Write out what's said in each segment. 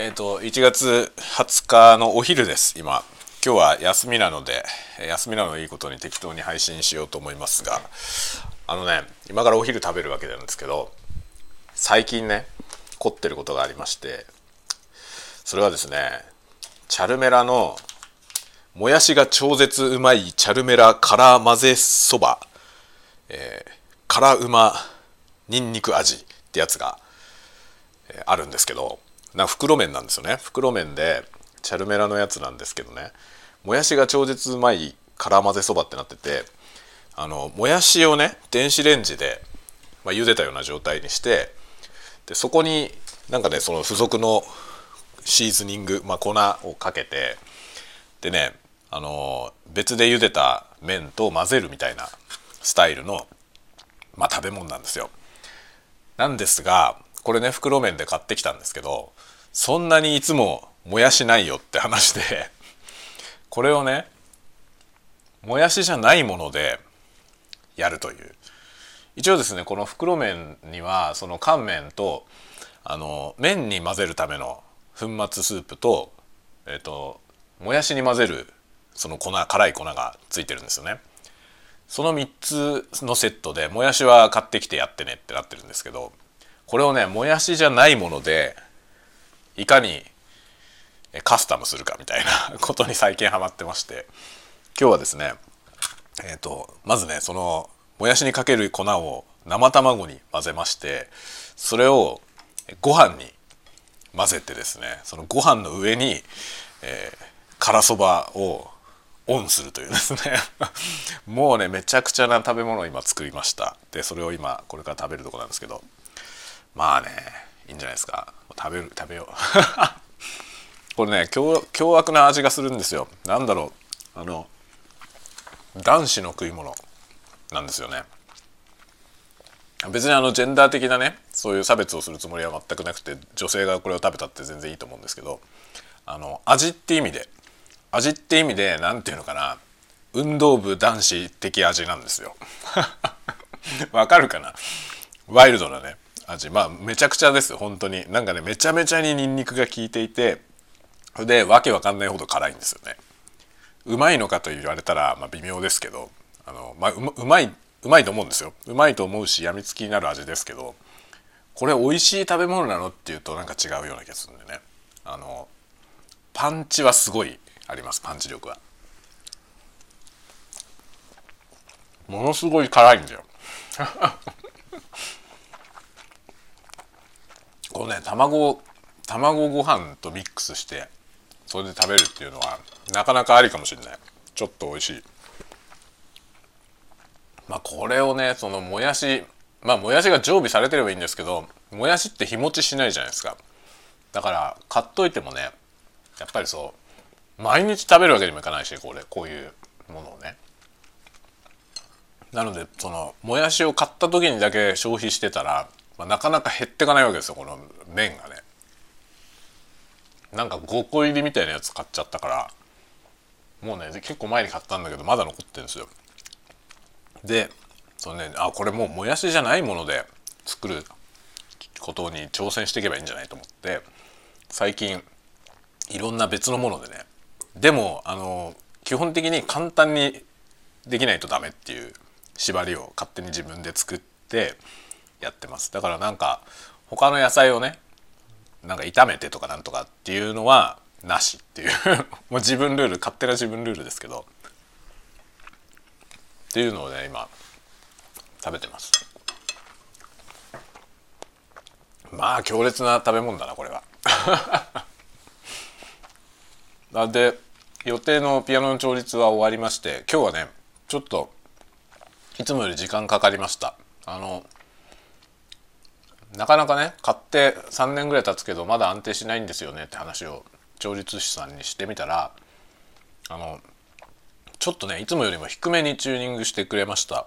えっ、と1月20日のお昼です今。今日は休みなので休みなのいいことに適当に配信しようと思いますがあのね今からお昼食べるわけなんですけど最近ね凝ってることがありましてそれはですねチャルメラのもやしが超絶うまいチャルメラ辛混ぜそば、えー、辛うまにんにく味ってやつが、えー、あるんですけどな袋麺なんですよね袋麺でチャルメラのやつなんですけどねもやしが超絶うまい辛混ぜそばってなっててあのもやしをね電子レンジで、まあ、茹でたような状態にしてでそこになんかねその付属のシーズニング、まあ、粉をかけてでねあの別で茹でた麺と混ぜるみたいなスタイルの、まあ、食べ物なんですよ。なんですがこれね袋麺で買ってきたんですけどそんなにいつももやしないよって話で これをねもやしじゃないものでやるという一応ですねこの袋麺にはその乾麺とあの麺に混ぜるための粉末スープと,、えーと、もやしに混ぜるその粉辛い粉がついてるんですよね。その3つのセットでもやしは買ってきてやってねってなってるんですけどこれをねもやしじゃないものでいかにカスタムするかみたいな ことに最近ハマってまして。今日はですねえっ、ー、とまずねそのもやしにかける粉を生卵に混ぜましてそれをご飯に混ぜてですねそのご飯の上に、えー、辛そばをオンするというですね。もうねめちゃくちゃな食べ物を今作りました。でそれを今これから食べるとこなんですけど。まあねいいんじゃないですか。食べる食べよう。これね凶凶悪な味がするんですよ。なんだろう。あの男子の食い物なんですよね。別にあのジェンダー的なねそういう差別をするつもりは全くなくて女性がこれを食べたって全然いいと思うんですけどあの味って意味で味って意味で何て言うのかな。運動部男子的味なんですよ。わかるかな。ワイルドなね。味。まあめちゃくちゃです本当に。なんかねめちゃめちゃにニンニクが効いていてそれでわけわかんないほど辛いんですよね。うまいのかと言われたら、まあ、微妙ですけどあの、まあ、うまうまいうまいと思うんですよ。うまいと思うしやみつきになる味ですけどこれ美味しい食べ物なのっていうとなんか違うような気がするんでね。あのパンチはすごいありますパンチ力は。ものすごい辛いんだよ。このね卵卵ご飯とミックスしてそれで食べるっていうのはなかなかありかもしれない。ちょっと美味しい。まあこれをねそのもやしまあもやしが常備されてればいいんですけどもやしって日持ちしないじゃないですか。だから買っといてもねやっぱりそう毎日食べるわけにもいかないしこれこういうものをね。なのでそのもやしを買った時にだけ消費してたら、まあ、なかなか減ってかないわけですよこの麺がね。なんか5個入りみたいなやつ買っちゃったから。もうね結構前に買ったんだけどまだ残ってるんですよ。でそのねあこれもうもやしじゃないもので作ることに挑戦していけばいいんじゃないと思って最近いろんな別のものでね。でもあの基本的に簡単にできないとダメっていう縛りを勝手に自分で作ってやってます。だからなんか他の野菜をねなんか炒めてとかなんとかっていうのはなしっていう。もう自分ルール勝手な自分ルールですけど。っていうのをね今食べてます。まあ強烈な食べ物だなこれは。で予定のピアノの調律は終わりまして今日はねちょっといつもより時間かかりました。あのなかなかね買って3年ぐらい経つけどまだ安定しないんですよねって話を調律師さんにしてみたらあのちょっとねいつもよりも低めにチューニングしてくれました。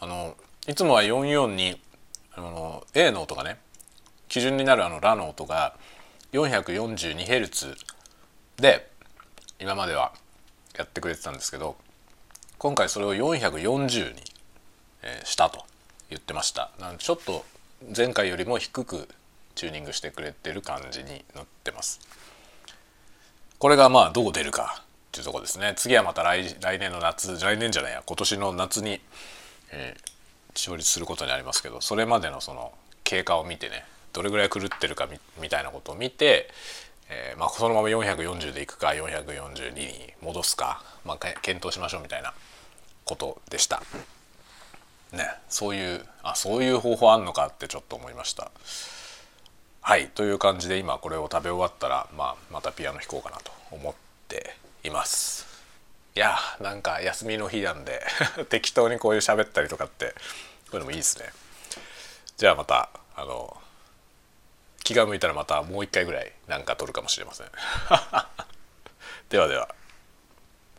あのいつもは44にあの A の音がね基準になるあのラの音が 442Hz で今まではやってくれてたんですけど今回それを440に、えしたと言ってました。なんでちょっと前回よりも低くチューニングしてくれてる感じになってますこれがまあどう出るかっていうとこですね次はまた来来年の夏来年じゃないや今年の夏に、えー、調律することになりますけどそれまでのその経過を見てねどれぐらい狂ってるかみみたいなことを見て、えーまあ、そのまま440でいくか442に戻すか、まあ、検討しましょうみたいなことでした。ねそういうあそういう方法あんのかってちょっと思いました。はいという感じで今これを食べ終わったら、まあ、またピアノ弾こうかなと思っています。いやなんか休みの日なんで 適当にこういう喋ったりとかってこういうのもいいですね。じゃあまたあの気が向いたらまたもう一回ぐらいなんか撮るかもしれません。ではでは。